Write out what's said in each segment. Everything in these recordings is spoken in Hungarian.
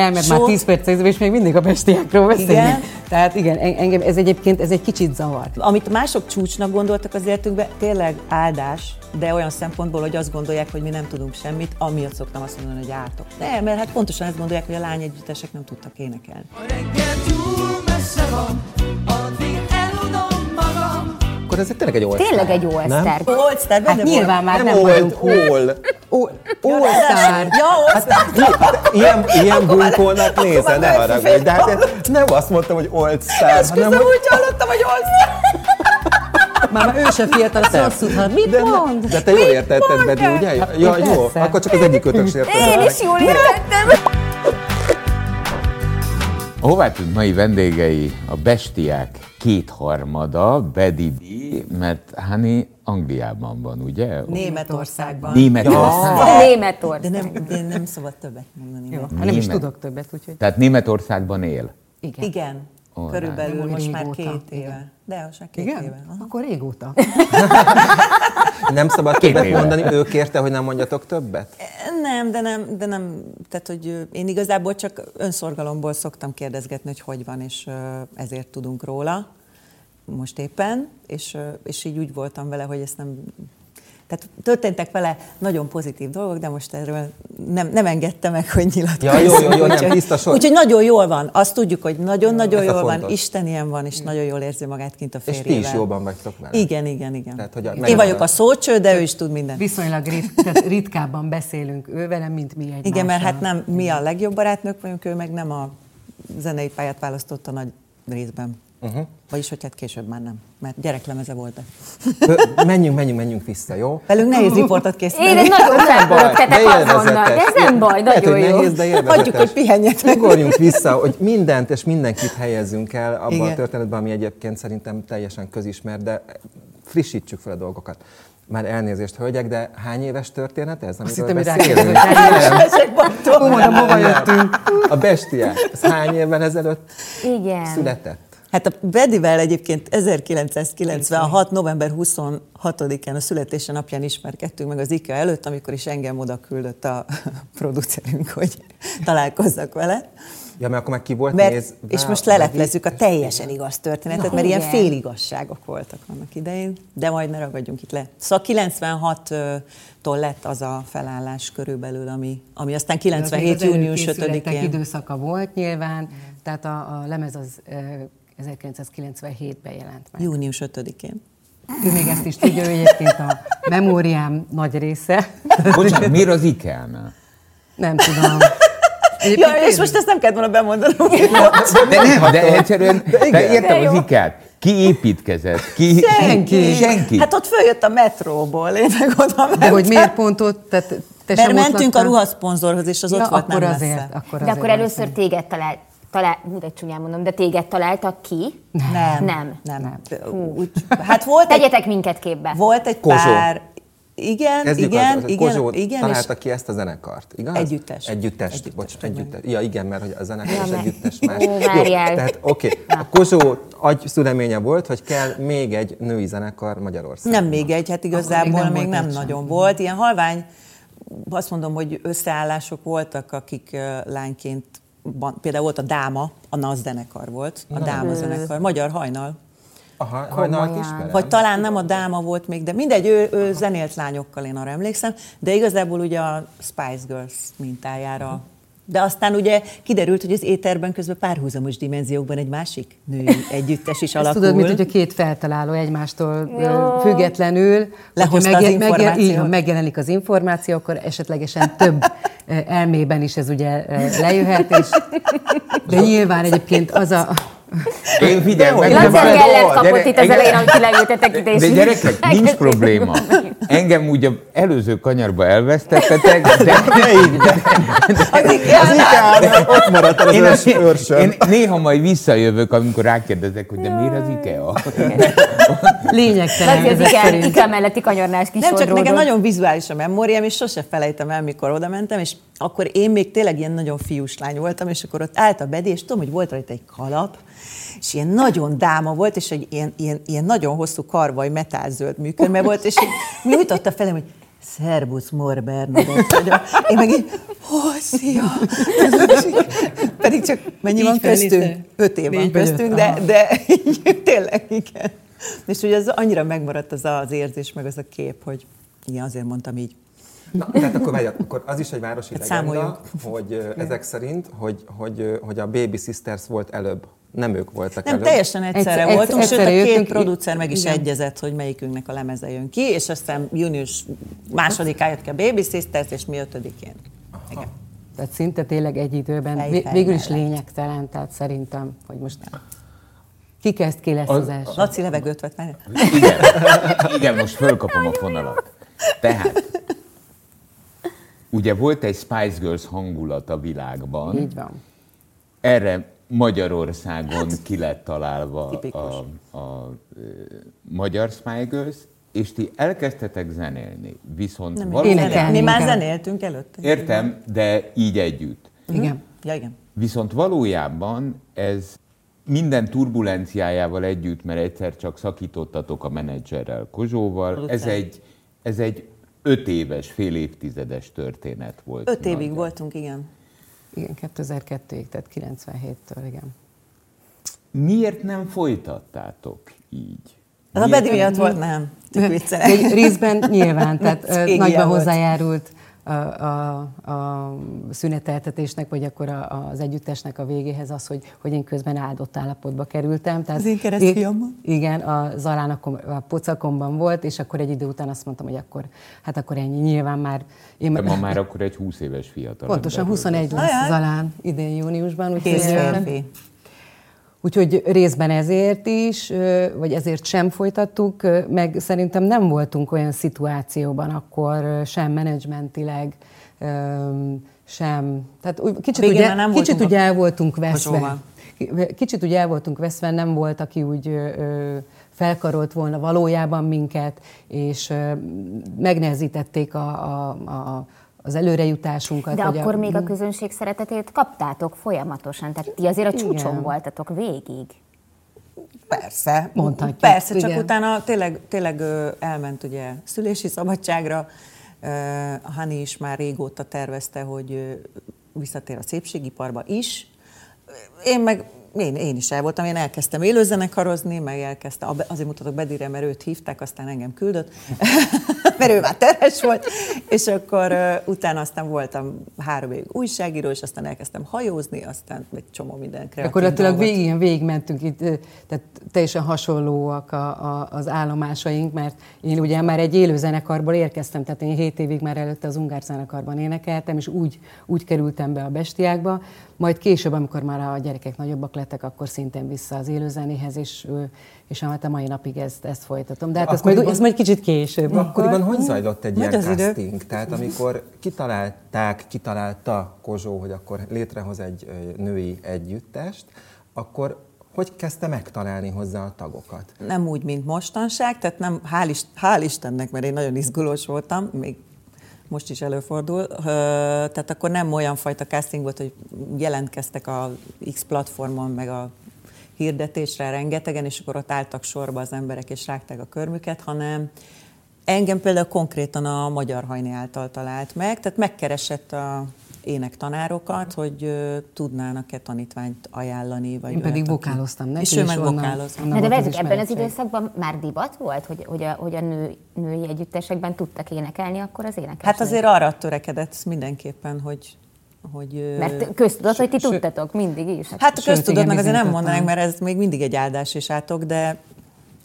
Elment már 10 perc, és még mindig a bestiákról beszélünk. Igen. Tehát igen, engem ez egyébként ez egy kicsit zavar. Amit mások csúcsnak gondoltak az életükben, tényleg áldás, de olyan szempontból, hogy azt gondolják, hogy mi nem tudunk semmit, amiatt szoktam azt mondani, hogy ártok. Nem, mert hát pontosan ezt gondolják, hogy a lány együttesek nem tudtak énekelni. A reggel túl messze van, addig. Akkor ez tényleg egy all Tényleg egy all-star. Oldstar, Hát nyilván már nem, vagyunk all. All-star. Ja, Oldstar. Ilyen, ilyen Akkor már- bunkolnak akkor nézel, már ne haragudj. De hát nem azt mondtam, hogy Közben hogy... úgy hallottam, hogy Oldstar. Már, ő se fiatal, azt tudhat. Mit De, mond? de te jól értetted, Bedi, ugye? Ja, jó, persze. akkor csak az egyik ötös érted. Én is jól értettem. A Hovátűnk mai vendégei a bestiák kétharmada, Bedi B, mert Hani Angliában van, ugye? Németországban. Németország. Németország. De nem, de nem szabad többet mondani. Jó, hát nem is tudok többet, úgyhogy Tehát Németországban él. igen. Igen, körülbelül most már két éve. De most már két Igen? éve. Aha. Akkor régóta. Nem szabad többet éve. mondani, ő kérte, hogy nem mondjatok többet? Nem, de nem, de nem, tehát hogy én igazából csak önszorgalomból szoktam kérdezgetni, hogy hogy van, és ezért tudunk róla most éppen, és, és így úgy voltam vele, hogy ezt nem, tehát történtek vele nagyon pozitív dolgok, de most erről nem, nem engedte meg, hogy nyilatkozzon. Ja, jó, jó, jó, nem, Úgyhogy- tiszta sor. Úgyhogy nagyon jól van, azt tudjuk, hogy nagyon-nagyon jól van. Isten ilyen van, és nagyon jól érzi magát kint a És férjével. ti is jóban vagytok vele. Igen, igen, igen. Tehát, hogy Én vagyok a szócső, de ő is tud mindent. Viszonylag rit, tehát ritkábban beszélünk ő velem, mint mi egy Igen, mert hát nem mi a legjobb barátnők vagyunk, ő meg nem a zenei pályát választotta nagy részben. Uh-huh. Vagyis, hogy hát később már nem, mert gyereklemeze volt. Menjünk, menjünk, menjünk vissza, jó? Velünk nehéz riportot Én készíteni. egy nagyon felpörögtetek élvezetes. azonnal, de ez nem baj, Lehet, nagyon hogy jó. nehéz, de élvezetes. Hagyjuk, hogy pihenjetek. Ugorjunk vissza, hogy mindent és mindenkit helyezzünk el abban Igen. a történetben, ami egyébként szerintem teljesen közismert, de frissítsük fel a dolgokat. Már elnézést, hölgyek, de hány éves történet ez, Azt amiről hittem, hogy beszélünk? mondom, hova jöttünk? A bestiák, ez hány évvel ezelőtt Igen. született? Hát a Bedivel egyébként 1996. november 26-án a születése napján ismerkedtünk meg az IKEA előtt, amikor is engem oda küldött a producerünk, hogy találkozzak vele. Ja, mert akkor már ki volt Mert, néz. és most leleplezzük a teljesen igaz történetet, Na, mert ilyen igen. féligazságok voltak annak idején, de majd ne ragadjunk itt le. Szóval 96-tól lett az a felállás körülbelül, ami, ami aztán 97. Az június előkészületek 5-én. időszaka volt nyilván, tehát a, a lemez az 1997-ben jelent meg. Június 5-én. Ő még ezt is tudja, hogy egyébként a memóriám nagy része. Bocsánat, miért az IKEA-nál? Nem tudom. Ja, és most ezt nem kellett volna bemondanom. De nem, de egyszerűen, de, igen. értem De az jó. IKEA-t. Ki építkezett? Ki, Senki. Senki. Hát ott följött a metróból, én meg oda mentem. De hogy miért pont ott? Tehát te Mert ott mentünk a laktál? ruhaszponzorhoz, és az ott ja, volt akkor nem azért, messze. akkor De azért akkor először téged talált, talál, hú, de csúnyán mondom, de téged találtak ki? Nem. Nem. nem. Úgy, hát volt egy, Tegyetek minket képbe. volt egy Kozsó. pár... Igen, Kezdjük igen, az, az, igen, Kozsó igen, találta ki ezt a zenekart, igaz? Együttes. Együttest, Együttes, bocs, tudom. együttes. Ja, igen, mert hogy a zenekar Ja, és együttes más. Ó, várjál. tehát oké. A Kozsó agy szüleménye volt, hogy kell még egy női zenekar Magyarországon. nem még egy, hát igazából Akkor még még nem nem, volt egy nagyon sem. volt. Ilyen halvány, azt mondom, hogy összeállások voltak, akik lányként, van- például volt a Dáma, a NAZ zenekar volt, a Dáma zenekar, Magyar Hajnal. Aha, Komolyan. ismerem. Vagy talán nem a Dáma volt még, de mindegy, ő, ő zenélt lányokkal, én arra emlékszem, de igazából ugye a Spice Girls mintájára. De aztán ugye kiderült, hogy az éterben közben párhuzamos dimenziókban egy másik női együttes is Ezt alakul. tudod, mint hogyha két feltaláló egymástól Jó. függetlenül, Lehozta hogyha az információt. így van, megjelenik az információ, akkor esetlegesen több elmében is ez ugye ö, lejöhet, és, de nyilván egyébként az a... Én figyelj, meg nem kapott itt az elején, amit leültetek ide, De gyerekek, nincs probléma. Engem úgy az előző kanyarba elvesztettetek, de, de, Az IKEA-nál ott maradt az én, őrs, őrsön. én néha majd visszajövök, amikor rákérdezek, hogy de miért az IKEA? Lényegtelen az Ikea. Ikea melletti kanyarnás kis Nem csak nekem nagyon vizuális a memóriám, és sose felejtem el, mikor oda mentem, és akkor én még tényleg ilyen nagyon fiús lány voltam, és akkor ott állt a Bedi, és tudom, hogy volt rajta egy kalap, és ilyen nagyon dáma volt, és egy ilyen, ilyen, ilyen nagyon hosszú karvaj metálzöld műkörme volt, és így nyújtotta felem, hogy Szerbusz Mor Bernadett vagyok. Én meg így, ó, szia! Pedig csak mennyi Így van köztünk? Öt év van köztünk, de, de tényleg igen. És ugye az annyira megmaradt az az érzés, meg az a kép, hogy igen, azért mondtam így. Na, tehát akkor várjad, akkor az is egy városi Hát legenda, számoljuk. hogy ezek szerint, hogy, hogy, hogy a Baby Sisters volt előbb. Nem ők voltak Nem, előbb. teljesen egyszerre Egyszer- voltunk, sőt a két producer meg is igen. egyezett, hogy melyikünknek a lemeze jön ki, és aztán június másodikán jött ki a Baby Sisters, és mi ötödikén. Igen. Tehát szinte tényleg egy időben. Vé- Végül is lényegtelen, tehát szerintem, hogy most ki kezd, ki lesz Az- az első. Laci levegőt vett, várjál. Igen, igen, most fölkapom a fonalat. Tehát, ugye volt egy Spice Girls hangulat a világban, Így van. erre Magyarországon ki lett találva Tipikus. a, a, magyar Spice Girls, és ti elkezdtetek zenélni, viszont Nem, valójában... Énekelni Mi már zenéltünk előtte. Értem, de így együtt. Igen. Ja, igen. Viszont valójában ez minden turbulenciájával együtt, mert egyszer csak szakítottatok a menedzserrel, Kozsóval, ez egy, ez egy öt éves, fél évtizedes történet volt. Öt évig Nagyjából. voltunk, igen. Igen, 2002-ig, tehát 97-től, igen. Miért nem folytattátok így? Az a Bedi miatt volt, nem. Csak viccelek. egy részben nyilván, tehát nagyban volt. hozzájárult a, a, a szüneteltetésnek, vagy akkor a, az együttesnek a végéhez az, hogy, hogy én közben áldott állapotba kerültem. Tehát Az én keresztfiammal? Igen, a Zalán akkor a pocakomban volt, és akkor egy idő után azt mondtam, hogy akkor, hát akkor ennyi, nyilván már... Én, De ma már akkor egy 20 éves fiatal. Pontosan emberről 21 lesz. Zalán idén júniusban. úgyhogy- Kész férfi. Úgyhogy részben ezért is, vagy ezért sem folytattuk, meg szerintem nem voltunk olyan szituációban akkor sem menedzsmentileg, sem, tehát úgy- kicsit, ugye, nem kicsit ugye el voltunk veszve. Kicsit ugye el voltunk veszve, nem volt, aki úgy ö, felkarolt volna valójában minket, és ö, megnehezítették a, a, a, az előrejutásunkat. De akkor a, még a közönség szeretetét kaptátok folyamatosan, tehát ti azért a csúcson Igen. voltatok végig. Persze. Mondhatjuk, Persze, csak igen. utána tényleg, tényleg elment ugye szülési szabadságra. A Hani is már régóta tervezte, hogy visszatér a szépségiparba is. Én meg én, én is el voltam, én elkezdtem élőzenekarozni, meg elkezdtem, azért mutatok Bedire, mert őt hívták, aztán engem küldött, mert ő már terhes volt, és akkor uh, utána aztán voltam három évig újságíró, és aztán elkezdtem hajózni, aztán egy csomó minden kreatív Gyakorlatilag végig, ilyen végigmentünk itt, tehát teljesen hasonlóak a, a, az állomásaink, mert én ugye már egy élő zenekarból érkeztem, tehát én 7 évig már előtte az ungár zenekarban énekeltem, és úgy, úgy kerültem be a bestiákba, majd később, amikor már a gyerekek nagyobbak lettek, akkor szintén vissza az élőzenéhez, és, és hát a mai napig ezt, ezt folytatom. De hát ez majd, majd kicsit később. Akkoriban hogy zajlott egy Nagy ilyen az idő. casting? Tehát amikor kitalálták, kitalálta Kozsó, hogy akkor létrehoz egy női együttest, akkor hogy kezdte megtalálni hozzá a tagokat? nem úgy, mint mostanság, tehát nem, hál', is, hál Istennek, mert én nagyon izgulós voltam, még most is előfordul, tehát akkor nem olyan fajta casting volt, hogy jelentkeztek a X platformon, meg a hirdetésre rengetegen, és akkor ott álltak sorba az emberek, és rágták a körmüket, hanem engem például konkrétan a Magyar Hajni által talált meg, tehát megkeresett a énektanárokat, hogy tudnának-e tanítványt ajánlani, vagy Én pedig vokáloztam neki, És ő meg vokálozott. de várjuk, ebben az időszakban már divat volt, hogy, hogy a, hogy a nő, női együttesekben tudtak énekelni akkor az énekesnők? Hát azért arra törekedett mindenképpen, hogy... hogy Mert köztudott, hogy ti tudtatok mindig is. Hát a köztudatnak azért nem mondanánk, mert ez még mindig egy áldás és átok, de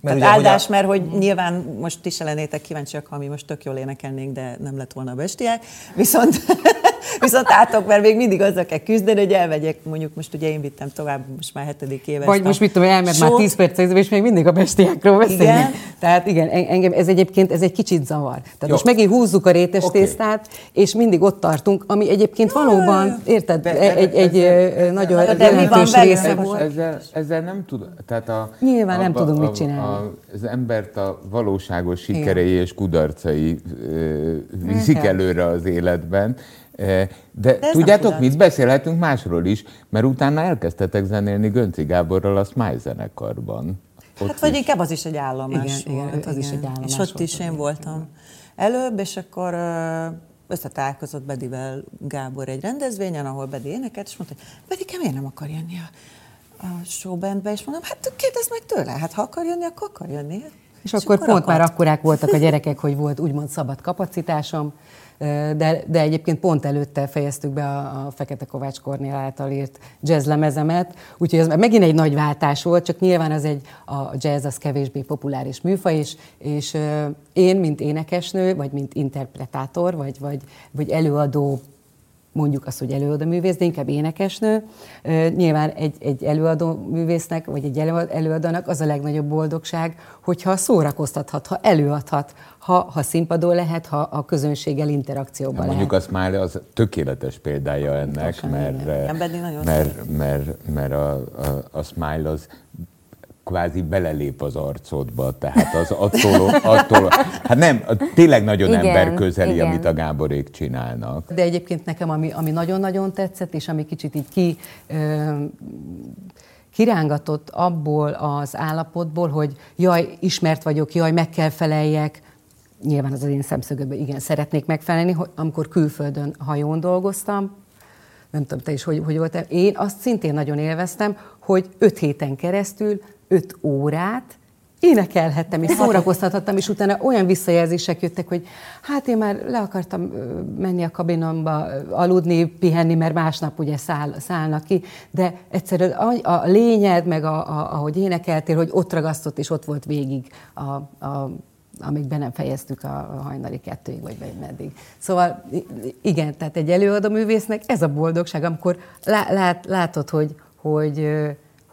Mert tehát ugye, áldás, a- mert hogy nyilván most ti se lennétek kíváncsiak, ha mi most tök jól énekelnénk, de nem lett volna a bestiák. Viszont, viszont átok, mert még mindig azzal kell küzdeni, hogy elmegyek, mondjuk most ugye én vittem tovább, most már hetedik éve. Vagy most mit tudom, elment már sót. 10 percig, és még mindig a bestiákról beszélünk. Igen. Tehát igen, en- engem ez egyébként ez egy kicsit zavar. Tehát Jó. most megint húzzuk a rétes tésztát, és mindig ott tartunk, ami egyébként valóban, érted, De- egy, egy ö, nagyon de van jelentős velünk? része volt. Ezzel, ezzel nem tud, tehát a, Nyilván nem a- tudunk a- mit csinálni. A, az embert a valóságos sikerei és kudarcai viszik Igen. előre az életben. E, De, nem tudjátok mit? Beszélhetünk másról is, mert utána elkezdtetek zenélni Gönci Gáborral a Smile zenekarban. Ott Hát vagy is. inkább az is egy állomás Igen, igen, volt. az is egy állomás És ott volt, is én voltam előbb, és akkor ö, összetalálkozott Bedivel Gábor egy rendezvényen, ahol Bedi énekelt, és mondta, hogy Bedi, miért nem akar jönni a, a showbandbe, és mondom, hát kérdezd meg tőle, hát ha akar jönni, akkor akar jönni. És, és akkor pont akart. már akkorák voltak a gyerekek, hogy volt úgymond szabad kapacitásom, de, de egyébként pont előtte fejeztük be a, a Fekete Kovács Kornél által írt jazz lemezemet, úgyhogy ez megint egy nagy váltás volt, csak nyilván az egy, a jazz az kevésbé populáris műfaj is, és én, mint énekesnő, vagy mint interpretátor, vagy, vagy, vagy előadó mondjuk azt, hogy előadó művész, de inkább énekesnő. Nyilván egy, egy előadó művésznek, vagy egy előadónak az a legnagyobb boldogság, hogyha szórakoztathat, ha előadhat, ha, ha színpadon lehet, ha a közönséggel interakcióban lehet. Mondjuk azt már az tökéletes példája ennek, mert. Pedig nagyon mert, mert, mert a, a, a Smile az kvázi belelép az arcodba, tehát az attól, attól hát nem, tényleg nagyon Igen, emberközeli, igen. amit a Gáborék csinálnak. De egyébként nekem, ami, ami nagyon-nagyon tetszett, és ami kicsit így ki, ö, kirángatott abból az állapotból, hogy jaj, ismert vagyok, jaj, meg kell feleljek, nyilván az az én szemszögöbben igen, szeretnék megfelelni, hogy amikor külföldön hajón dolgoztam, nem tudom, te is hogy, hogy voltál, én azt szintén nagyon élveztem, hogy öt héten keresztül, öt órát énekelhettem és szórakoztathattam, és utána olyan visszajelzések jöttek, hogy hát én már le akartam menni a kabinomba, aludni, pihenni, mert másnap ugye száll, szállnak ki, de egyszerűen a, a lényed, meg a, a, ahogy énekeltél, hogy ott ragasztott, és ott volt végig a, a amíg be nem fejeztük a, hajnali kettőig, vagy meddig. Szóval igen, tehát egy előadó művésznek ez a boldogság, amikor lá, lát, látod, hogy, hogy,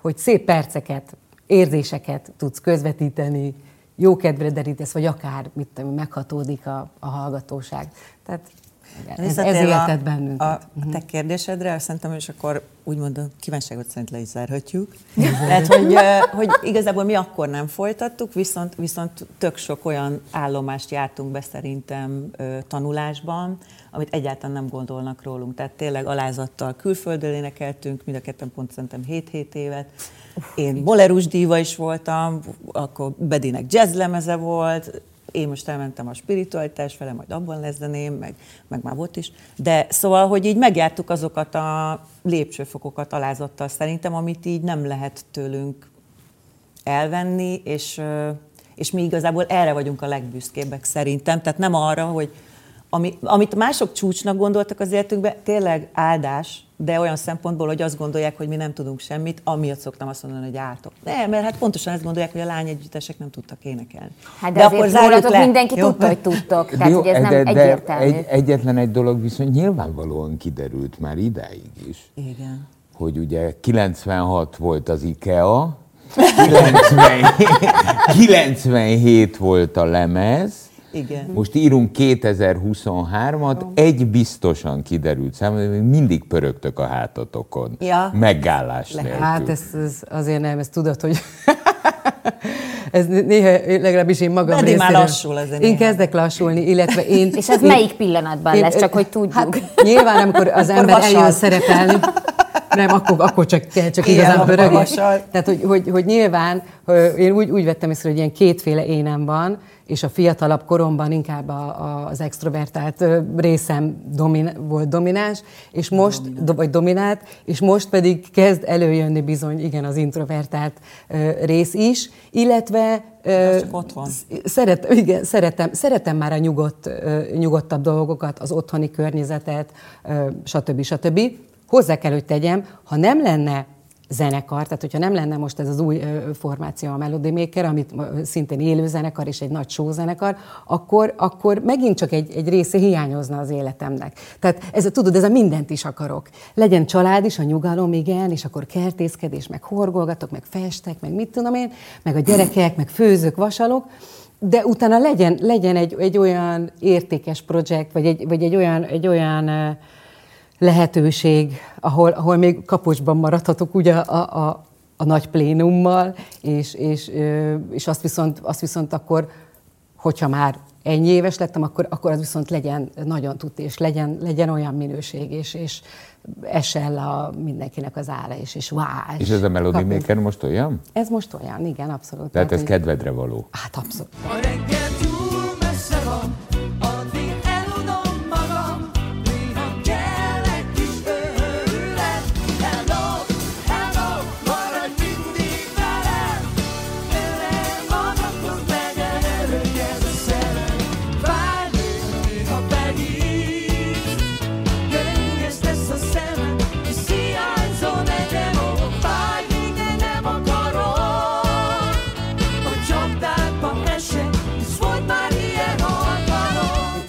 hogy szép perceket, érzéseket tudsz közvetíteni, jó kedvre derítesz, vagy akár, mit tudom, meghatódik a, a hallgatóság. Tehát igen, ez, ez Visszatérve éltet a, a te kérdésedre, azt szerintem, és akkor úgymond a kívánságot szerint le is zárhatjuk. Tehát, hogy, hogy igazából mi akkor nem folytattuk, viszont, viszont tök sok olyan állomást jártunk be szerintem tanulásban, amit egyáltalán nem gondolnak rólunk. Tehát tényleg alázattal külföldön énekeltünk, mind a ketten pont szerintem 7-7 évet. Én bolerus díva is voltam, akkor Bedinek jazzlemeze volt, én most elmentem a spiritualitás fele, majd abban lezzeném, meg, meg már volt is. De szóval, hogy így megjártuk azokat a lépcsőfokokat alázattal szerintem, amit így nem lehet tőlünk elvenni, és, és mi igazából erre vagyunk a legbüszkébbek szerintem. Tehát nem arra, hogy ami, amit mások csúcsnak gondoltak az életünkben, tényleg áldás, de olyan szempontból, hogy azt gondolják, hogy mi nem tudunk semmit, amiatt szoktam azt mondani, hogy ártok. Nem, mert hát pontosan ezt gondolják, hogy a lány együttesek nem tudtak énekelni. Hát de, de azért zárjuk le. mindenki Jó? tudta, hogy tudtok. Tehát, Jó, hogy ez nem de, de egyértelmű. egy, egyetlen egy dolog viszont nyilvánvalóan kiderült már idáig is, Igen. hogy ugye 96 volt az IKEA, 97, 97 volt a lemez, Igen. most írunk 2023-at, egy biztosan kiderült számomra, hogy mindig pörögtök a hátotokon. Ja. Megállás Lehet. nélkül. Hát ez, ez azért nem, ezt tudod, hogy ez néha, legalábbis én magam Pedig már részéről- lassul ez Én kezdek lassulni, illetve én... És ez én, melyik pillanatban én- lesz, csak hogy tudjuk? Hát, nyilván, amikor az Akkor ember vasal. eljön szerepelni, nem, akkor, akkor csak kell, csak Igen, igazán pörögni. Tehát, hogy, hogy, hogy nyilván én úgy, úgy vettem észre, hogy ilyen kétféle énem van, és a fiatalabb koromban inkább a, a, az extrovertált részem domin, volt domináns, és most, do, vagy dominált, és most pedig kezd előjönni bizony, igen, az introvertált ö, rész is, illetve ö, ott van. Szeret, igen, szeretem, szeretem már a nyugodt, ö, nyugodtabb dolgokat, az otthoni környezetet, ö, stb. stb. Hozzá kell, hogy tegyem, ha nem lenne zenekar, tehát hogyha nem lenne most ez az új formáció a Melody Maker, amit szintén élő zenekar és egy nagy show zenekar, akkor, akkor megint csak egy, egy része hiányozna az életemnek. Tehát ez, tudod, ez a mindent is akarok. Legyen család is, a nyugalom, igen, és akkor kertészkedés, meg horgolgatok, meg festek, meg mit tudom én, meg a gyerekek, meg főzök, vasalok, de utána legyen, legyen egy, egy olyan értékes projekt, vagy egy, vagy egy olyan, egy olyan ö, lehetőség, ahol, ahol még kapocsban maradhatok ugye a, a, a nagy plénummal, és, és, és azt, viszont, azt viszont akkor, hogyha már ennyi éves lettem, akkor, akkor az viszont legyen nagyon tuti, és legyen, legyen olyan minőség, és, és esel a mindenkinek az ára, és, és wow, És ez a Melody kapjunk. Maker most olyan? Ez most olyan, igen, abszolút. Tehát ez hogy- kedvedre való. Hát abszolút. A reggel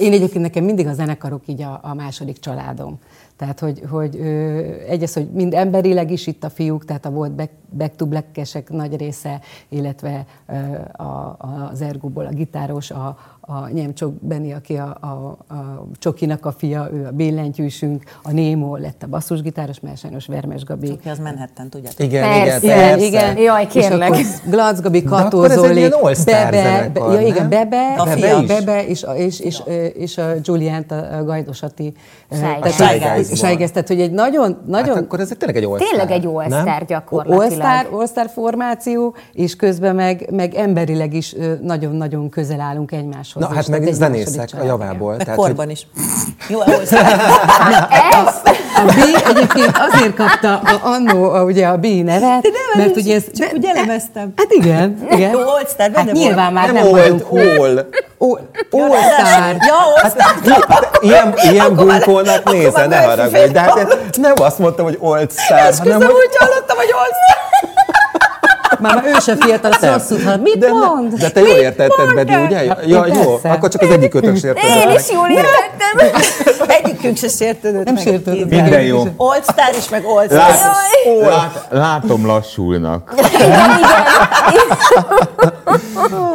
Én egyébként nekem mindig a zenekarok így a, a második családom. Tehát, hogy, hogy egyes, hogy mind emberileg is itt a fiúk, tehát a volt back, back to nagy része, illetve ö, a, a, az Ergóból a gitáros, a, a Nyemcsok Beni, aki a, a, a Csokinak a fia, ő a billentyűsünk, a Némo lett a basszusgitáros, mert sajnos Vermes Gabi. Csoki az Manhattan, tudjátok? Igen, Persze. igen, Igen, persze. igen. Jaj, kérlek. És akkor Glac Gabi, Kató Zoli, Bebe, zenekar, ja, igen? Bebe, A Bebe, is. Bebe és, a- és, és, és, a Giuliant, a Gajdos Ati. Shy Tehát, hogy- egy nagyon, nagyon Hát akkor ez tényleg egy all Tényleg egy all-star gyakorlatilag. all-star, all-star formáció, és közben meg, meg emberileg is nagyon-nagyon közel állunk egymáshoz. Na és hát meg zenészek a javából. Meg tehát, hogy- korban is. Jó, ahhoz Ez? A B egyébként azért kapta a, annó a, ugye a B nevet, De nem, mert ugye ez... csak úgy elemeztem. Hát igen, igen. Jó, benne hát nyilván már nem nem, volt vagyunk all. all-star. Ja, All-Star. Ilyen, ilyen már- bunkónak nézze, ne haragudj. De hát nem azt mondtam, hogy old star, hanem Esküszöm, hogy úgy hallottam, hogy All-Star. Már, már ő se fiatal, azt rosszul hall. Mit de, mond? de te jól értetted, Bedi, ugye? Ja, Én jó, akkor csak az egyik ötös érted. Én is jól értettem. Egyikünk se sértődött Nem sértődött Minden jó. All-Star is, meg All-Star. Lát, lát, látom lassulnak.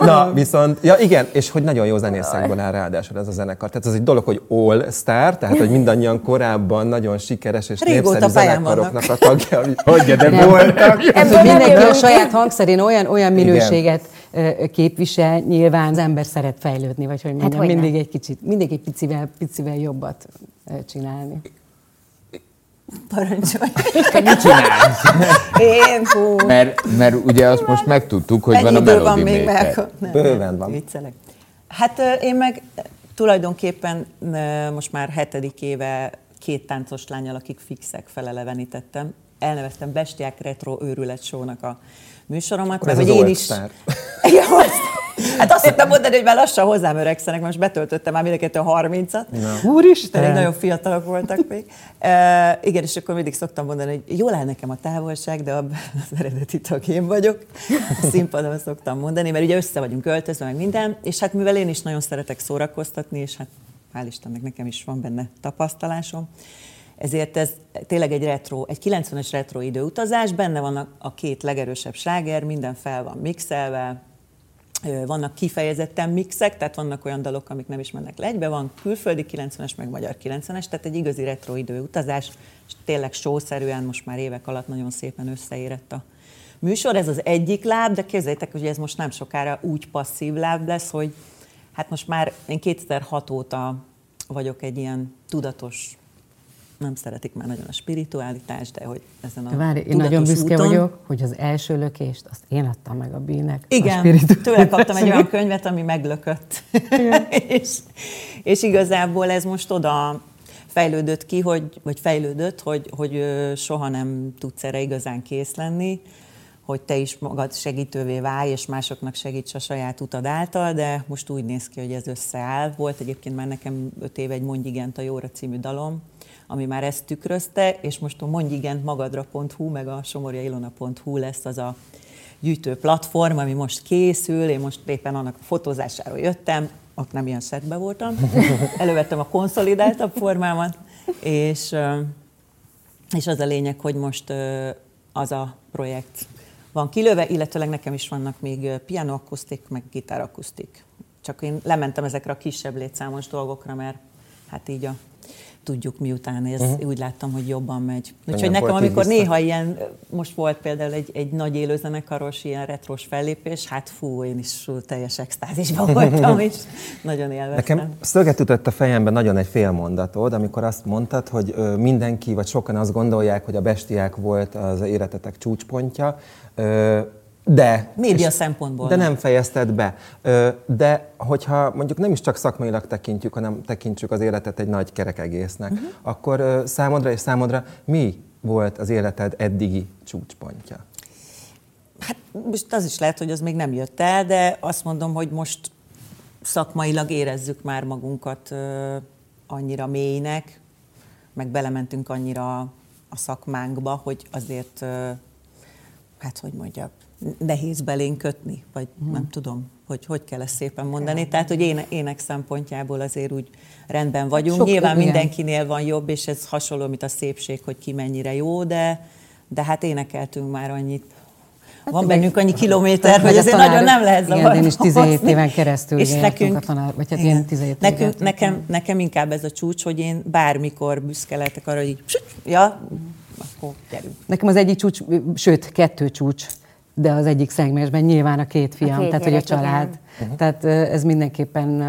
Na, viszont, ja igen, és hogy nagyon jó zenészekből áll ráadásul ez a zenekar. Tehát ez egy dolog, hogy all star, tehát hogy mindannyian korábban nagyon sikeres és Régóta népszerű zenekaroknak a tagja. Hogy de Nem. voltak. Ebből hogy mindenki a jövünk saját hangszerén olyan, olyan minőséget ö, képvisel, nyilván az ember szeret fejlődni, vagy hogy mondjam, hogyne. mindig egy kicsit, mindig egy picivel, picivel jobbat csinálni. Parancsolj. Te mit csinálsz? Én, hú. Mert, mert ugye azt most megtudtuk, hogy Ennyi van a idő van Melody még. Nem, Bőven van. Viccelek. Hát én meg tulajdonképpen most már hetedik éve két táncos lányal, akik fixek felelevenítettem. Elneveztem Bestiák Retro Őrület Show-nak a műsoromat. Mert hogy én is... azt- Hát azt hittem mondani, hogy már lassan hozzám öregszenek, most betöltöttem már mind a kettő a 30-at. Úristen! Pedig nagyon fiatalok voltak még. E, igen, és akkor mindig szoktam mondani, hogy jól áll nekem a távolság, de abban az eredeti tag én vagyok. A színpadon szoktam mondani, mert ugye össze vagyunk öltözve, meg minden, és hát mivel én is nagyon szeretek szórakoztatni, és hát hál' Istennek nekem is van benne tapasztalásom, ezért ez tényleg egy retro, egy 90-es retro időutazás, benne van a, a két legerősebb sláger, minden fel van mixelve, vannak kifejezetten mixek, tehát vannak olyan dalok, amik nem is mennek le egybe, van külföldi 90-es, meg magyar 90-es, tehát egy igazi retro időutazás, és tényleg sószerűen most már évek alatt nagyon szépen összeérett a műsor. Ez az egyik láb, de képzeljétek, hogy ez most nem sokára úgy passzív láb lesz, hogy hát most már én 2006 óta vagyok egy ilyen tudatos, nem szeretik már nagyon a spiritualitást, de hogy ezen a Várj, én nagyon büszke úton, vagyok, hogy az első lökést azt én adtam meg a bínek. a igen, spiritu- tőle kaptam egy olyan könyvet, ami meglökött. és, és igazából ez most oda fejlődött ki, hogy, vagy fejlődött, hogy, hogy soha nem tudsz erre igazán kész lenni, hogy te is magad segítővé válj, és másoknak segíts a saját utad által, de most úgy néz ki, hogy ez összeáll. Volt egyébként már nekem öt éve egy Mondj igent a jóra című dalom, ami már ezt tükrözte, és most a Mondj igent magadra.hu, meg a somorjailona.hu lesz az a gyűjtő platform, ami most készül, én most éppen annak a fotózásáról jöttem, ott nem ilyen setbe voltam, elővettem a konszolidáltabb formámat, és, és az a lényeg, hogy most az a projekt van kilőve, illetőleg nekem is vannak még ö, piano akusztik, meg gitár akusztik. Csak én lementem ezekre a kisebb létszámos dolgokra, mert hát így a tudjuk miután ez uh-huh. úgy láttam, hogy jobban megy. Úgyhogy nekem, amikor vissza. néha ilyen, most volt például egy, egy nagy élőzenekaros, ilyen retros fellépés, hát fú, én is teljes extázisban voltam, és nagyon élveztem. Nekem szöget ütött a fejembe nagyon egy fél mondatod, amikor azt mondtad, hogy mindenki, vagy sokan azt gondolják, hogy a bestiák volt az életetek csúcspontja, de... Média és- szempontból De nem. nem fejezted be. De hogyha mondjuk nem is csak szakmailag tekintjük, hanem tekintsük az életet egy nagy kerek egésznek, uh-huh. akkor számodra és számodra mi volt az életed eddigi csúcspontja? Hát most az is lehet, hogy az még nem jött el, de azt mondom, hogy most szakmailag érezzük már magunkat annyira mélynek, meg belementünk annyira a szakmánkba, hogy azért hát hogy mondjam, nehéz belén kötni, vagy hmm. nem tudom, hogy hogy kell ezt szépen mondani. Tehát, hogy éne, ének szempontjából azért úgy rendben vagyunk. Sok- Nyilván igen. mindenkinél van jobb, és ez hasonló, mint a szépség, hogy ki mennyire jó, de, de hát énekeltünk már annyit. Van bennünk annyi kilométer, hogy azért tanár- nagyon nem lehet Igen, zavarba én is 17 hozni. éven keresztül és nekünk, a tanár- vagy hát én igen. 17 évig nekünk, jártam. nekem, nekem inkább ez a csúcs, hogy én bármikor büszke lehetek arra, hogy így, ja, akkor gyerünk. Nekem az egyik csúcs, sőt, kettő csúcs, de az egyik szegmensben nyilván a két fiam, két tehát hogy a gyerek, igen. család. Uh-huh. Tehát ez mindenképpen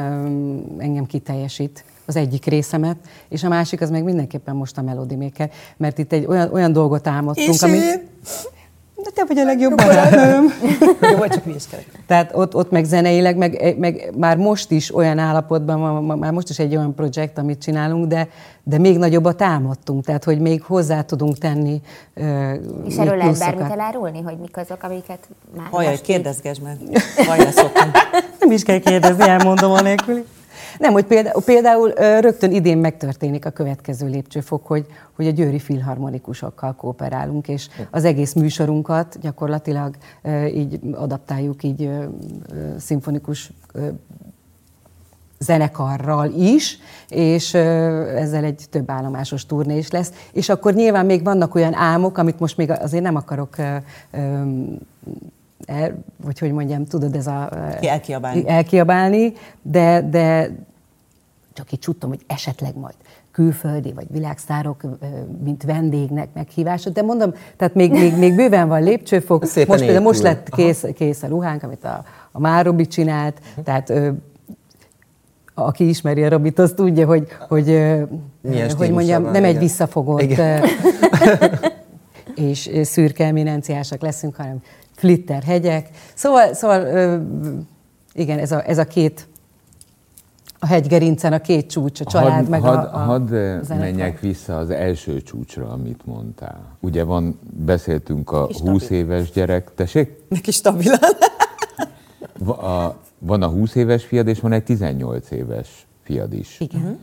engem kiteljesít az egyik részemet, és a másik az meg mindenképpen most a Melody Maker, mert itt egy olyan, olyan dolgot álmodtunk, És amit... én? De te vagy a legjobb barátom. Jó, vagy csak hülyeskedek. Tehát ott, ott meg zeneileg, meg, meg már most is olyan állapotban van, már most is egy olyan projekt, amit csinálunk, de, de még nagyobbat álmodtunk, tehát hogy még hozzá tudunk tenni ö, És erről lehet bármit elárulni, hogy mik azok, amiket már Hajaj, most kérdezgesd meg. Hajra szoktunk. Nem is kell kérdezni, elmondom a nélküli. Nem, hogy például, például rögtön idén megtörténik a következő lépcsőfok, hogy, hogy a győri filharmonikusokkal kooperálunk, és az egész műsorunkat gyakorlatilag így adaptáljuk így szimfonikus zenekarral is, és ezzel egy több állomásos turné is lesz. És akkor nyilván még vannak olyan álmok, amit most még azért nem akarok el, vagy hogy mondjam, tudod, ez a... Elkiabálni. Elkiabálni, de, de csak így csuttom, hogy esetleg majd külföldi vagy világszárok, mint vendégnek meghívása, de mondom, tehát még, még, még bőven van lépcsőfok. Szépen most például most lett kész, kész a ruhánk, amit a, a Már Robi csinált, tehát ö, aki ismeri a Robit, az tudja, hogy, hogy, Milyen hogy mondjam, van, nem egy igen. visszafogott Igen. ö, és szürke eminenciásak leszünk, hanem flitter hegyek. Szóval, szóval ö, igen, ez a, ez a két a hegygerincen a két csúcs, a család, hadd, meg hadd, a, a hadd menjek vissza az első csúcsra, amit mondtál. Ugye van, beszéltünk a És 20 stabil. éves gyerek, tessék? Neki stabilan. A, van a 20 éves fiad, és van egy 18 éves fiad is. Igen.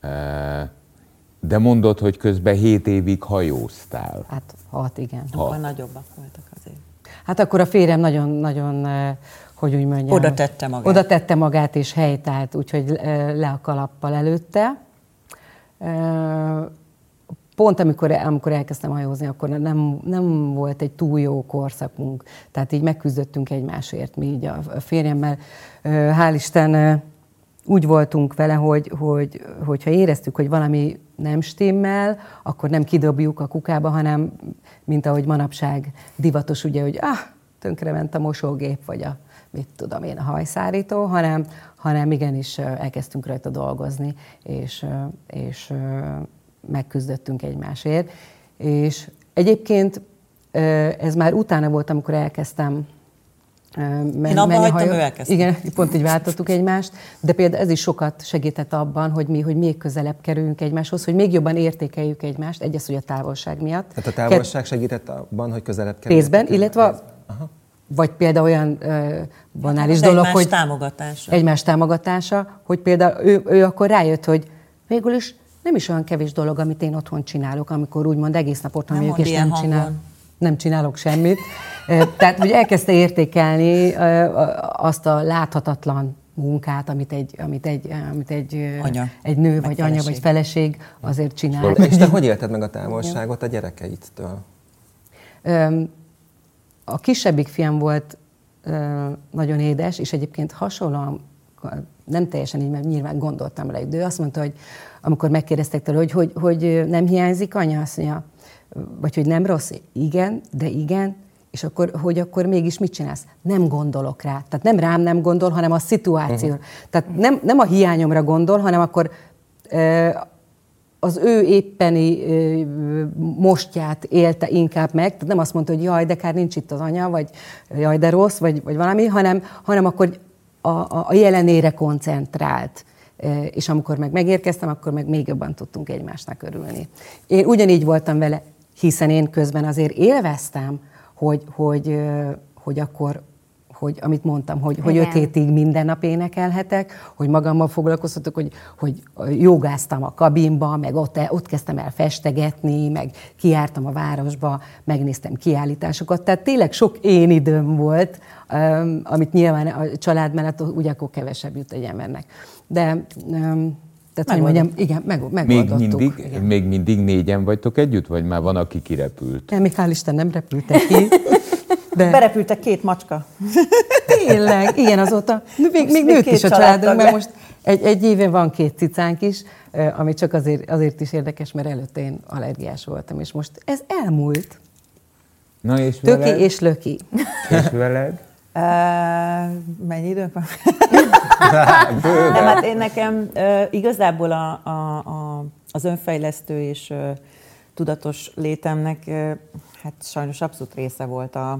Eh, De mondod, hogy közben 7 évig hajóztál. Hát hat, igen. Akkor nagyobbak voltak azért. Hát akkor a férjem nagyon, nagyon, eh, hogy úgy mondjam. Oda tette magát. Oda tette magát és helytált, úgyhogy le a kalappal előtte. Pont amikor, amikor elkezdtem hajózni, akkor nem, nem volt egy túl jó korszakunk. Tehát így megküzdöttünk egymásért, mi így a, férjemmel. Hál' Isten úgy voltunk vele, hogy, hogy, hogyha éreztük, hogy valami nem stimmel, akkor nem kidobjuk a kukába, hanem mint ahogy manapság divatos, ugye, hogy ah, tönkrement a mosógép, vagy a mit tudom én, a hajszárító, hanem, hanem igenis elkezdtünk rajta dolgozni, és, és megküzdöttünk egymásért. És egyébként ez már utána volt, amikor elkezdtem men- Én abba hagytam, hajó- ő elkezdte. Igen, pont így váltottuk egymást, de például ez is sokat segített abban, hogy mi, hogy még közelebb kerülünk egymáshoz, hogy még jobban értékeljük egymást, egyes, hogy a távolság miatt. Tehát a távolság segített abban, hogy közelebb kerüljetek? Részben, illetve a- vagy például olyan ö, banális Az dolog, egymás hogy támogatása. egymás támogatása, hogy például ő, ő akkor rájött, hogy végül is nem is olyan kevés dolog, amit én otthon csinálok, amikor úgymond egész nap otthon Nem vagyok, és nem, csinál, nem csinálok semmit. Tehát, hogy elkezdte értékelni azt a láthatatlan munkát, amit egy, amit egy, amit egy, Anya, egy nő, vagy anya, vagy feleség. feleség azért csinál. És te hogy élted meg a távolságot a gyerekeidtől? A kisebbik fiam volt nagyon édes, és egyébként hasonlóan, nem teljesen így, mert nyilván gondoltam rá, de ő azt mondta, hogy amikor megkérdeztek tőle, hogy, hogy, hogy nem hiányzik anya, azt mondja, vagy hogy nem rossz, igen, de igen, és akkor, hogy akkor mégis mit csinálsz? Nem gondolok rá. Tehát nem rám nem gondol, hanem a szituáció. Uh-huh. Tehát nem, nem a hiányomra gondol, hanem akkor ö, az ő éppeni ö, mostját élte inkább meg, tehát nem azt mondta, hogy jaj, de kár nincs itt az anya, vagy jaj, de rossz, vagy, vagy valami, hanem, hanem akkor a, a, a jelenére koncentrált. És amikor meg megérkeztem, akkor meg még jobban tudtunk egymásnak örülni. Én ugyanígy voltam vele, hiszen én közben azért élveztem, hogy, hogy, hogy akkor hogy amit mondtam, hogy, hogy öt hétig minden nap énekelhetek, hogy magammal foglalkoztatok, hogy, hogy jogáztam a kabinba, meg ott, ott kezdtem el festegetni, meg kiártam a városba, megnéztem kiállításokat. Tehát tényleg sok én időm volt, amit nyilván a család mellett ugye akkor kevesebb jut egy embernek. De tehát, hogy mondjam, igen, meg, Még megoldottuk. mindig, igen. még mindig négyen vagytok együtt, vagy már van, aki kirepült? Nem, még hál' Isten nem repültek ki. De Berepültek két macska. tényleg, igen, azóta még, még még nőtt is a családunk, mert most egy, egy éve van két cicánk is, ami csak azért, azért is érdekes, mert előtte én allergiás voltam, és most ez elmúlt. Na és Töki veled? és löki. és veled? Uh, mennyi időnk van? Nem, hát én nekem uh, igazából a, a, a, az önfejlesztő és uh, tudatos létemnek uh, hát sajnos abszolút része volt a,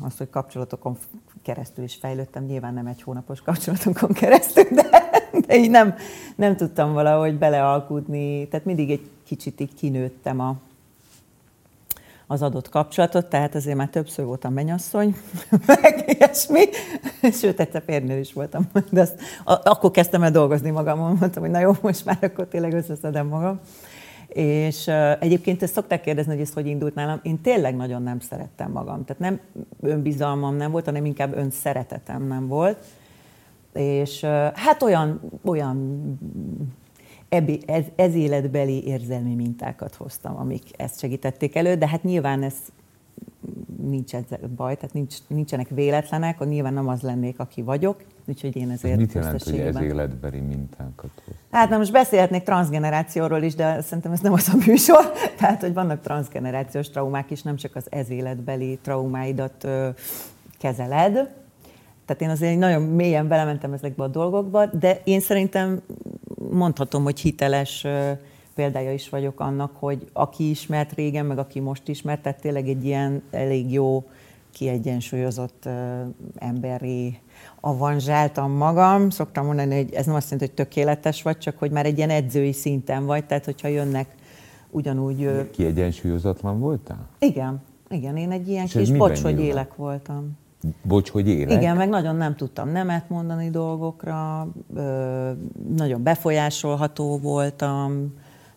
az, hogy kapcsolatokon keresztül is fejlődtem, nyilván nem egy hónapos kapcsolatokon keresztül, de, de így nem, nem tudtam valahogy belealkudni, tehát mindig egy kicsit így kinőttem a, az adott kapcsolatot, tehát azért már többször voltam mennyasszony, meg ilyesmi, sőt, egyszer férnő is voltam, de azt, a, akkor kezdtem el dolgozni magamon, mondtam, hogy na jó, most már akkor tényleg összeszedem magam. És uh, egyébként ezt szokták kérdezni, hogy ez hogy indult nálam. Én tényleg nagyon nem szerettem magam. Tehát nem önbizalmam nem volt, hanem inkább önszeretetem nem volt. És uh, hát olyan, olyan ez, ez életbeli érzelmi mintákat hoztam, amik ezt segítették elő, de hát nyilván ez nincs ezzel baj, tehát nincs, nincsenek véletlenek, nyilván nem az lennék, aki vagyok, úgyhogy én ezért Mit jelent, hogy ez életbeli mintákat hoz? Hát na most beszélhetnék transgenerációról is, de szerintem ez nem az a műsor. Tehát, hogy vannak transgenerációs traumák is, nem csak az ez életbeli traumáidat ö, kezeled. Tehát én azért nagyon mélyen belementem ezekbe a dolgokba, de én szerintem mondhatom, hogy hiteles példája is vagyok annak, hogy aki ismert régen, meg aki most ismert, tehát tényleg egy ilyen elég jó, kiegyensúlyozott emberi avanzsáltam magam. Szoktam mondani, hogy ez nem azt jelenti, hogy tökéletes vagy, csak hogy már egy ilyen edzői szinten vagy, tehát hogyha jönnek ugyanúgy... Kiegyensúlyozatlan voltál? Igen, igen, én egy ilyen És kis bocs, hogy élek voltam. Bocs, hogy élek? Igen, meg nagyon nem tudtam nemet mondani dolgokra, ö, nagyon befolyásolható voltam,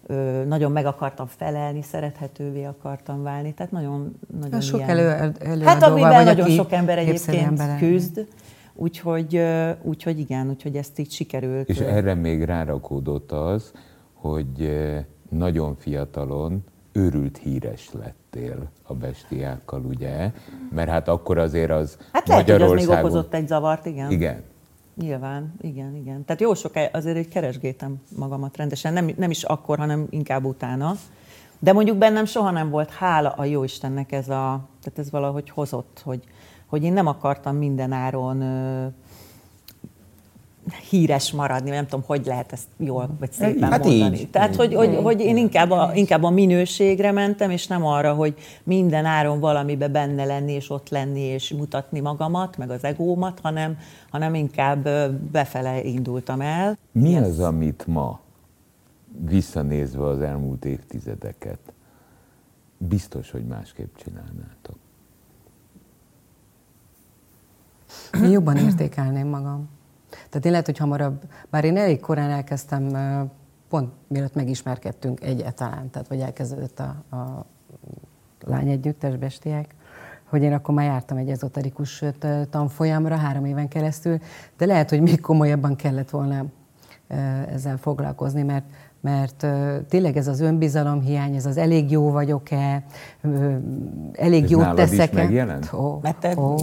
ö, nagyon meg akartam felelni, szerethetővé akartam válni, tehát nagyon, nagyon Sok ilyen... elő, előadóval Hát amiben vagy, nagyon sok ember egyébként embere. küzd, úgyhogy, úgyhogy igen, úgyhogy ezt így sikerült. És erre még rárakódott az, hogy nagyon fiatalon őrült híres lettél a bestiákkal, ugye? Mert hát akkor azért az Hát lehet, hogy az még Magyarországon... okozott egy zavart, igen. Igen. Nyilván, igen, igen. Tehát jó sok, azért egy keresgéltem magamat rendesen, nem, nem is akkor, hanem inkább utána. De mondjuk bennem soha nem volt hála a jó Istennek ez a, tehát ez valahogy hozott, hogy, hogy én nem akartam minden áron híres maradni, vagy nem tudom, hogy lehet ezt jól vagy szépen Hát mondani. így. Tehát, hogy, hogy, hogy én inkább a, inkább a minőségre mentem, és nem arra, hogy minden áron valamibe benne lenni, és ott lenni, és mutatni magamat, meg az egómat, hanem, hanem inkább befele indultam el. Mi az, amit ma, visszanézve az elmúlt évtizedeket, biztos, hogy másképp csinálnátok? Jobban értékelném magam. Tehát én lehet, hogy hamarabb, bár én elég korán elkezdtem, pont mielőtt megismerkedtünk egyáltalán, tehát vagy elkezdődött a, a lány együttes bestiák, hogy én akkor már jártam egy ezoterikus tanfolyamra három éven keresztül, de lehet, hogy még komolyabban kellett volna ezzel foglalkozni, mert mert tényleg ez az önbizalom hiány, ez az elég jó vagyok-e, elég Ez jót nálad is teszek-e. megjelent? Ó, Mert te- ó,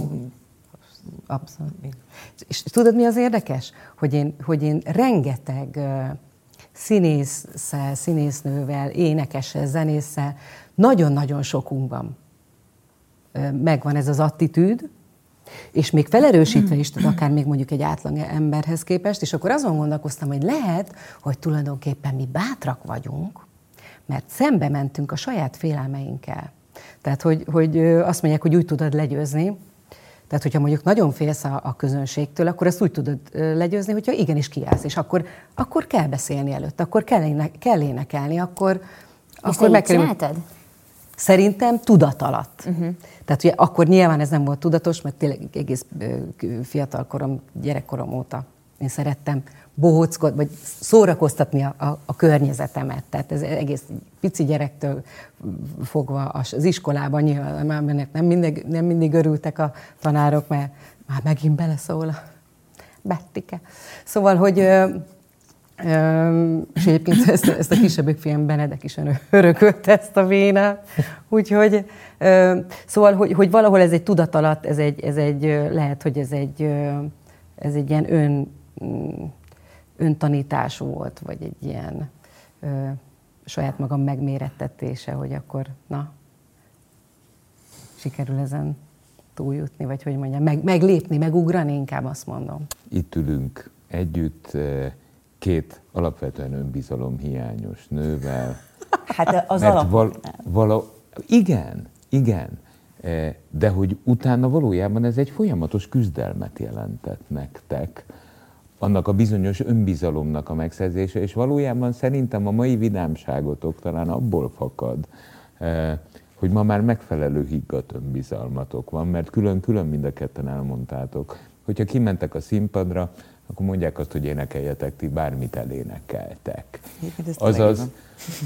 Abszolút. És tudod, mi az érdekes? Hogy én, hogy én rengeteg színésszel, színésznővel, énekessel, zenésszel, nagyon-nagyon sokunkban megvan ez az attitűd, és még felerősítve is, tehát akár még mondjuk egy átlag emberhez képest, és akkor azon gondolkoztam, hogy lehet, hogy tulajdonképpen mi bátrak vagyunk, mert szembe mentünk a saját félelmeinkkel. Tehát, hogy, hogy azt mondják, hogy úgy tudod legyőzni, tehát, hogyha mondjuk nagyon félsz a, a közönségtől, akkor ezt úgy tudod legyőzni, hogyha igenis kiállsz, és akkor, akkor kell beszélni előtt, akkor kell, éne, kell énekelni, akkor, És akkor így kell... Szerintem tudat alatt. Uh-huh. Tehát ugye akkor nyilván ez nem volt tudatos, mert tényleg egész ö, fiatal korom, gyerekkorom óta én szerettem bohóckodni, vagy szórakoztatni a, a, a környezetemet. Tehát ez egész pici gyerektől fogva az iskolában nyilván már nem mindig, nem mindig örültek a tanárok, mert már megint beleszól a Bettike. Szóval, hogy ö, ö, és egyébként ezt, ezt a kisebbik fiam Benedek is örökölte ezt a vénát. Úgyhogy, ö, szóval, hogy, hogy valahol ez egy tudat alatt, ez egy, ez egy, lehet, hogy ez egy, ez egy ilyen ön, öntanítás volt, vagy egy ilyen ö, saját magam megmérettetése, hogy akkor na, sikerül ezen túljutni, vagy hogy mondjam, meg, meglépni, megugrani, inkább azt mondom. Itt ülünk együtt két alapvetően önbizalomhiányos nővel. Hát az Mert alap... val, vala, igen, igen. De hogy utána valójában ez egy folyamatos küzdelmet jelentett nektek, annak a bizonyos önbizalomnak a megszerzése, és valójában szerintem a mai vidámságotok talán abból fakad, eh, hogy ma már megfelelő higgadt önbizalmatok van, mert külön-külön mind a ketten elmondtátok, hogyha kimentek a színpadra, akkor mondják azt, hogy énekeljetek, ti bármit elénekeltek. Azaz,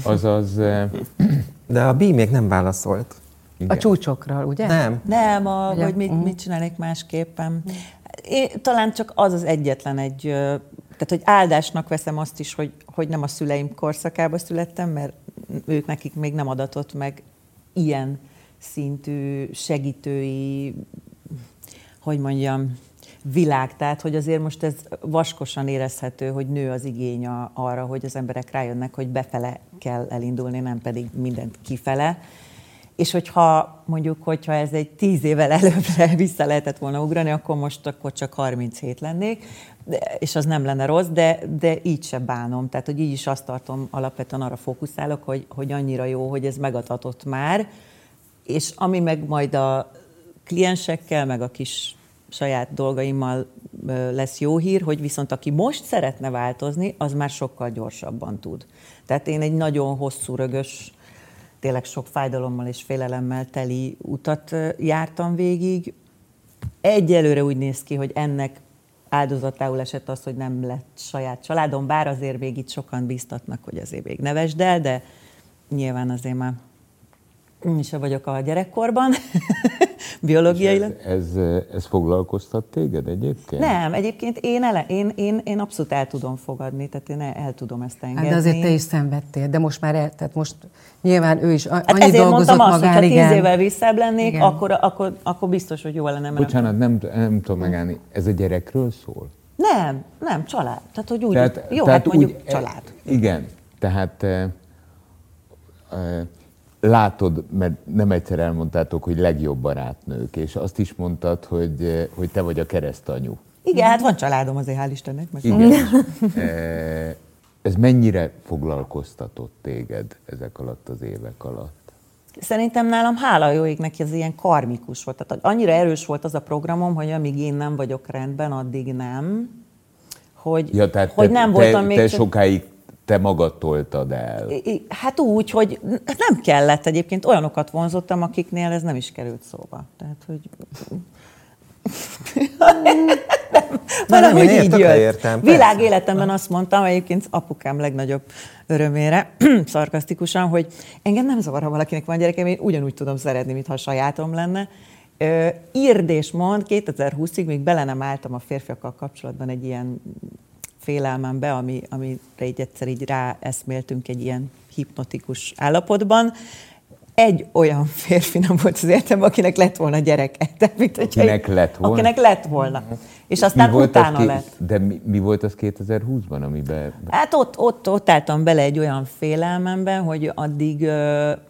azaz, eh, De a bí még nem válaszolt. A csúcsokról, ugye? Nem. Nem, a, Ugye? hogy mit, mit csinálnék másképpen. Én, talán csak az az egyetlen egy, tehát hogy áldásnak veszem azt is, hogy, hogy nem a szüleim korszakába születtem, mert ők nekik még nem adatott meg ilyen szintű segítői, hogy mondjam, világ. Tehát, hogy azért most ez vaskosan érezhető, hogy nő az igény arra, hogy az emberek rájönnek, hogy befele kell elindulni, nem pedig mindent kifele. És hogyha mondjuk, hogyha ez egy tíz évvel előbbre vissza lehetett volna ugrani, akkor most akkor csak 37 lennék, de, és az nem lenne rossz, de, de így se bánom. Tehát, hogy így is azt tartom, alapvetően arra fókuszálok, hogy, hogy annyira jó, hogy ez megadatott már, és ami meg majd a kliensekkel, meg a kis saját dolgaimmal lesz jó hír, hogy viszont aki most szeretne változni, az már sokkal gyorsabban tud. Tehát én egy nagyon hosszú, rögös, tényleg sok fájdalommal és félelemmel teli utat jártam végig. Egyelőre úgy néz ki, hogy ennek áldozatául esett az, hogy nem lett saját családom, bár azért még itt sokan bíztatnak, hogy azért még nevesd el, de nyilván azért már én is vagyok a gyerekkorban, biológiailag. ez, ez, ez foglalkoztat téged egyébként? Nem, egyébként én, ele, én, én, én abszolút el tudom fogadni, tehát én el, el tudom ezt engedni. Hát de azért te is szenvedtél, de most már el, tehát most nyilván ő is Hát annyi ezért dolgozott mondtam azt, hogy magán, ha tíz évvel visszább lennék, Igen. akkor, akkor, akkor biztos, hogy jó lenne. Bocsánat, nem, nem tudom megállni. Ez a gyerekről szól? Nem, nem, család. Tehát, hogy úgy, jó, hát mondjuk úgy- család. Igen, tehát e, e, látod, mert nem egyszer elmondtátok, hogy legjobb barátnők, és azt is mondtad, hogy, eh, hogy te vagy a keresztanyu. Igen, hát van családom azért, hál' Istennek. Meg Igen. E, ez mennyire foglalkoztatott téged ezek alatt az évek alatt? Szerintem nálam hála jó égnek ez ilyen karmikus volt. Tehát annyira erős volt az a programom, hogy amíg én nem vagyok rendben, addig nem. Hogy, Ja, tehát hogy te, nem te, voltam még te csak... sokáig te magad toltad el. Hát úgy, hogy nem kellett egyébként, olyanokat vonzottam, akiknél ez nem is került szóba. Tehát, hogy... Na, nem, úgy én így jött. értem, persze. Világ életemben azt mondtam, egyébként apukám legnagyobb örömére, szarkasztikusan, hogy engem nem zavar, ha valakinek van gyerekem, én ugyanúgy tudom szeretni, mintha a sajátom lenne. Írd és mond, 2020-ig még bele nem álltam a férfiakkal kapcsolatban egy ilyen félelmembe, ami, amire így egyszer így ráeszméltünk egy ilyen hipnotikus állapotban. Egy olyan férfi nem volt az életemben, akinek lett volna gyereke. Mint, hogyha Akinek egy- lett volna? Akinek lett volna. És aztán az utána ké- lett. De mi, mi volt az 2020-ban, amiben... Hát ott, ott, ott álltam bele egy olyan félelmemben, hogy addig,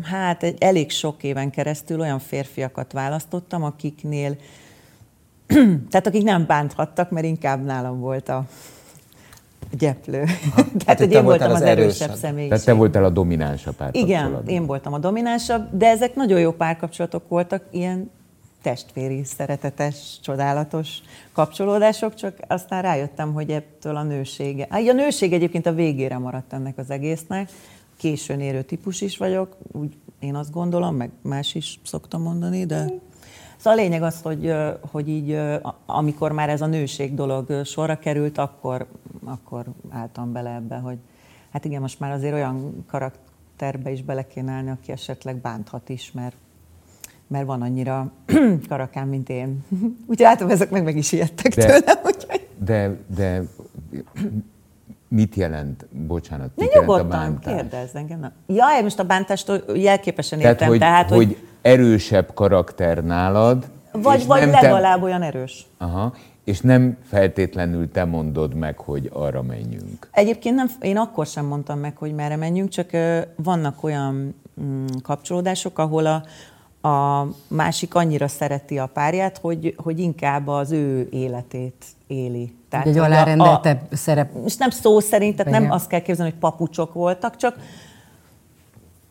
hát elég sok éven keresztül olyan férfiakat választottam, akiknél, tehát akik nem bánthattak, mert inkább nálam volt a gyeplő. hát tehát, hogy te én voltam az az erősebb személyiség. Tehát te voltál a domináns a Igen, párkapcsolatban. én voltam a dominánsabb, de ezek nagyon jó párkapcsolatok voltak, ilyen testvéri, szeretetes, csodálatos kapcsolódások, csak aztán rájöttem, hogy ettől a nősége. Hát, a nőség egyébként a végére maradt ennek az egésznek, későn érő típus is vagyok, úgy én azt gondolom, meg más is szoktam mondani, de Szóval a lényeg az, hogy, hogy így, amikor már ez a nőség dolog sorra került, akkor, akkor álltam bele ebbe, hogy hát igen, most már azért olyan karakterbe is bele kéne állni, aki esetleg bánthat is, mert, mert van annyira karakán, mint én. Úgyhogy látom, ezek meg meg is ijedtek De- tőlem, úgyhogy De, de mit jelent, bocsánat, Ne mit jelent a bántás? kérdezz engem. Nem. Jaj, most a bántástól jelképesen Tehát, értem. hogy, tehát, hogy, hogy erősebb karakter nálad, vagy, vagy legalább olyan erős. Te, aha, és nem feltétlenül te mondod meg, hogy arra menjünk. Egyébként nem, én akkor sem mondtam meg, hogy merre menjünk, csak ö, vannak olyan mm, kapcsolódások, ahol a, a másik annyira szereti a párját, hogy, hogy inkább az ő életét éli. Tehát, egy alárendeltebb szerep. és nem szó szerint, tehát nem azt kell képzelni, hogy papucsok voltak, csak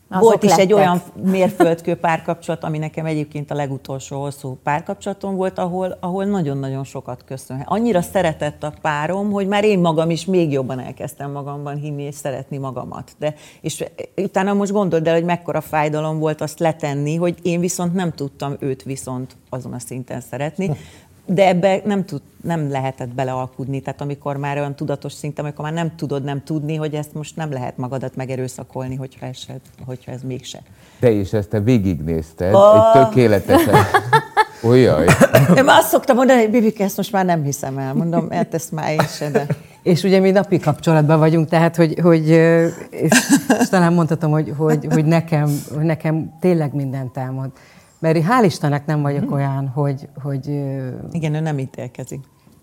Azok volt is egy lettek. olyan mérföldkő párkapcsolat, ami nekem egyébként a legutolsó hosszú párkapcsolatom volt, ahol, ahol nagyon-nagyon sokat köszönhet. Annyira szeretett a párom, hogy már én magam is még jobban elkezdtem magamban hinni és szeretni magamat. De, és utána most gondold el, hogy mekkora fájdalom volt azt letenni, hogy én viszont nem tudtam őt viszont azon a szinten szeretni. De ebbe nem, tud, nem lehetett belealkudni, tehát amikor már olyan tudatos szinten, amikor már nem tudod nem tudni, hogy ezt most nem lehet magadat megerőszakolni, hogyha, esed, hogyha ez mégse. Te is ezt te végignézted, Ah. egy tökéletesen. Olyaj. Én már azt szoktam mondani, hogy Bibike, ezt most már nem hiszem el. Mondom, hát ezt már én se, de... És ugye mi napi kapcsolatban vagyunk, tehát hogy, hogy és, és talán mondhatom, hogy, hogy, hogy nekem, hogy nekem tényleg mindent elmond. Mert hál' Istennek nem vagyok olyan, hogy, hogy Igen, ő nem ítélkezik.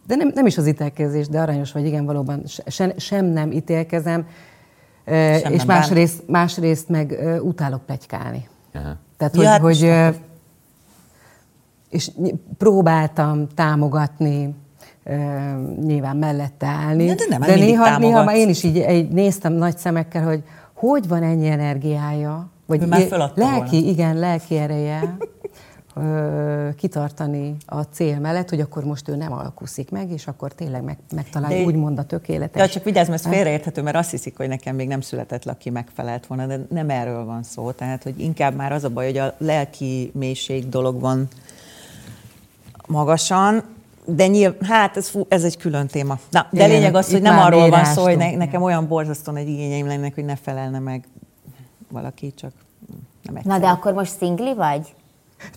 de nem, nem is az ítélkezés, de aranyos vagy, igen, valóban se- sem, sem nem ítélkezem, sem és nem másrészt, másrészt meg utálok plegykálni. Aha. Tehát, Ja, hogy, hát hogy és próbáltam támogatni, nyilván mellette állni. De- de nem, de néha, néha már én is így, így néztem nagy szemekkel, hogy hogy van ennyi energiája, vagy Ő már lelki, volna. igen, lelki ereje ö, kitartani a cél mellett, hogy akkor most ő nem alkuszik meg, és akkor tényleg meg, megtalálja De- úgymond a tökéletes. Ja, csak vigyázz, mert ez félreérthető, mert azt hiszik, hogy nekem még nem született le, aki megfelelt volna, de nem erről van szó. Tehát, hogy inkább már az a baj, hogy a lelki mélység dolog van magasan, de nyilv, hát ez, fú, ez egy külön téma. Na, de Igen, lényeg az, hogy nem arról van szó, hogy ne, nekem olyan borzasztóan egy igényeim lennek, hogy ne felelne meg valaki, csak nem Na egyszerű. de akkor most szingli vagy?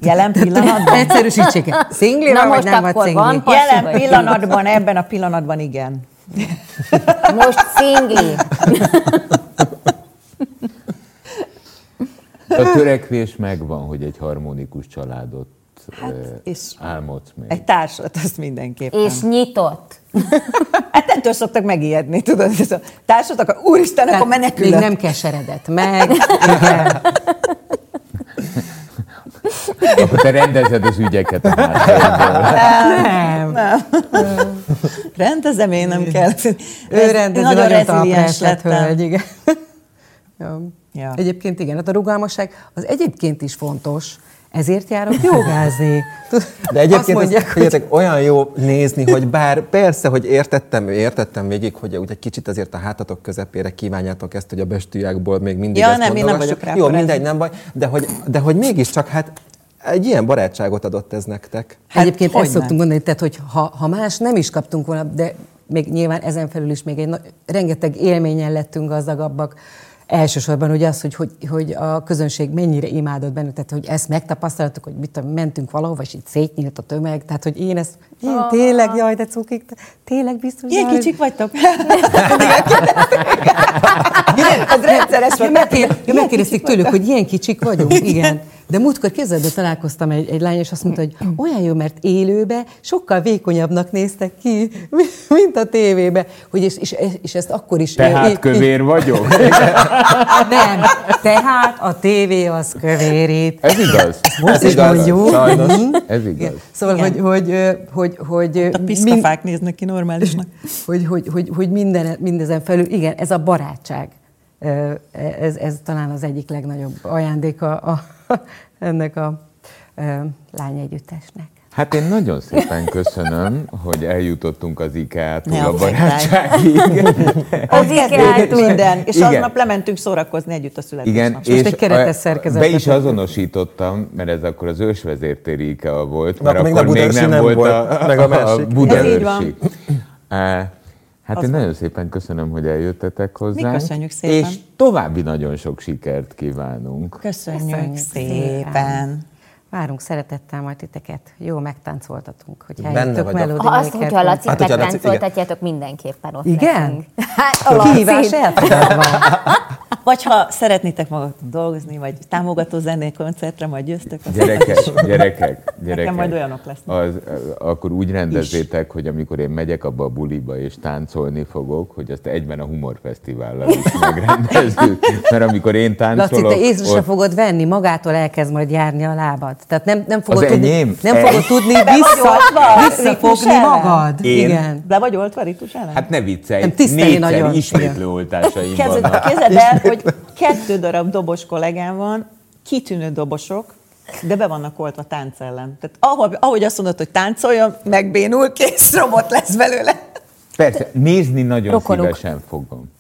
Jelen pillanatban? Egyszerűsítsék el. Szingli Na vagy most nem vagy szingli? van Jelen vagy pillanatban, ebben a pillanatban igen. Most szingli. A törekvés megvan, hogy egy harmonikus családot hát, és álmodsz még. Egy társat, azt mindenképpen. És nyitott. Ettől szoktak megijedni, tudod? Ez a társat, akkor úristen, akkor menekülök. Még nem keseredett meg. Akkor te rendezed az ügyeket a háttérben. Nem. Rendezem, én nem kell. Ő Ez- rendezi, nagyon nagyon lett hölgy, igen. ja. Ja. Egyébként igen, hát a rugalmasság az egyébként is fontos, ezért járok jogázni. De egyébként mondják, azt, tudjátok, olyan jó nézni, hogy bár persze, hogy értettem, értettem végig, hogy úgy egy kicsit azért a hátatok közepére kívánjátok ezt, hogy a bestűjákból még mindig Ja, ezt nem, én nem vagyok rá Jó, mindegy, nem baj, de hogy, de hogy mégiscsak hát egy ilyen barátságot adott ez nektek. Hát, Egyébként hogy ezt nem? szoktunk mondani, tehát hogy ha, ha más nem is kaptunk volna, de még nyilván ezen felül is még egy na- rengeteg élményen lettünk gazdagabbak. Elsősorban ugye az, hogy, hogy, hogy a közönség mennyire imádott bennük, tehát hogy ezt megtapasztaltuk, hogy mit mentünk valahova, és így szétnyílt a tömeg, tehát hogy én ezt, én tényleg, jaj, de cukik, tényleg biztos. Ilyen jaj, kicsik vagytok? Ez rendszeres megkérdezték tőlük, hogy ilyen kicsik vagyunk, igen. De múltkor képzeld, találkoztam egy, egy lány, és azt mondta, hogy olyan jó, mert élőbe sokkal vékonyabbnak néztek ki, mint a tévébe. Hogy és, és, és ezt akkor is... Tehát így- kövér vagyok? Nem, tehát a tévé az kövérít. Ez igaz. Most Ez is igaz, mondjuk. sajnos. Mhm. Ez igaz. Szóval, Igen. hogy, hogy, hogy, hogy, A piszkafák néznek ki normálisnak. hogy, hogy, hogy, hogy minden, mindezen felül, igen, ez a barátság. Ö, Ez, ez talán az egyik legnagyobb ajándéka a, ennek a ö, lányegyüttesnek. Hát én nagyon szépen köszönöm, hogy eljutottunk az IKEA-tól a barátságig. Az Ikea-tól. minden. És Igen. aznap lementünk szórakozni együtt a születésnapra. Igen, most és egy keretes a- szerkezetet be is azonosítottam, mert ez akkor az ősvezértéri IKEA volt, Na, mert akkor még akkor nem még nem nem volt volt, a, meg a másik. Budaörsi. Ez így van. Hát én nagyon szépen köszönöm, hogy eljöttetek hozzánk. köszönjük szépen. És további nagyon sok sikert kívánunk. Köszönjük, Köszönjük szépen. Várunk szeretettel majd titeket. Jó megtáncoltatunk, hogy Benne eljöttök vagyok. melódi Ha azt, hogyha a Lacit Hát, Laci- megtáncoltatjátok, mindenképpen ott Igen? leszünk. Hát, a Kihívás. Vagy ha szeretnétek magatok dolgozni, vagy támogató zenei koncertre, majd győztök. azt Gyerekek, gyerekek, gyerekek. majd olyanok lesznek. Az, akkor úgy rendezzétek, hogy amikor én megyek abba a buliba és táncolni fogok, hogy azt egyben a humorfesztivállal is megrendezzük. Mert amikor én Laci, táncolok... te észre sem ott- fogod venni, magától elkezd majd járni a lábad. Tehát nem, nem fogod Az tudni, enyém? nem fogod tudni vissza, visszafogni magad. Én? Igen. Le vagy oltva ritus ellen? Hát ne viccelj, Nem, tisztelj négyszer nagyon. ismétlő oltásaim Kezded, vannak. kezded el, hogy kettő darab dobos kollégám van, kitűnő dobosok, de be vannak oltva tánc ellen. Tehát ahogy, ahogy azt mondod, hogy táncoljon, megbénul, kész, robot lesz belőle. Persze, nézni nagyon Rokonok. szívesen fogom.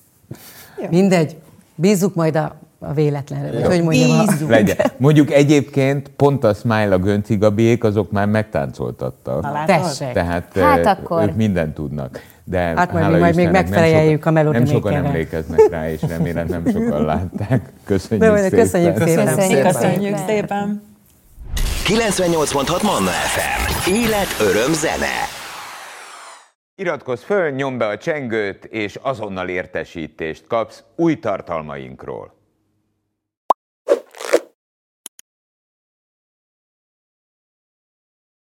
Mindegy. Bízzuk majd a, a véletlenre. vagy Hogy mondjam, a, Bízzunk. Legyen. Mondjuk egyébként pont a Smile, a Gönci Gabiék, azok már megtáncoltattak. Na? Tessék. Tehát Hát akkor. ők mindent tudnak. De Hát majd mi majd még Istennek, nem megfeleljük sokan- a Melody Nem sokan emlékeznek rá, és remélem nem sokan látták. Köszönjük De szépen. köszönjük szépen. Köszönjük Köszönjük szépen. szépen. 98.6 Manna FM. Élet, öröm, zene. Iratkozz föl, nyomd be a csengőt, és azonnal értesítést kapsz új tartalmainkról.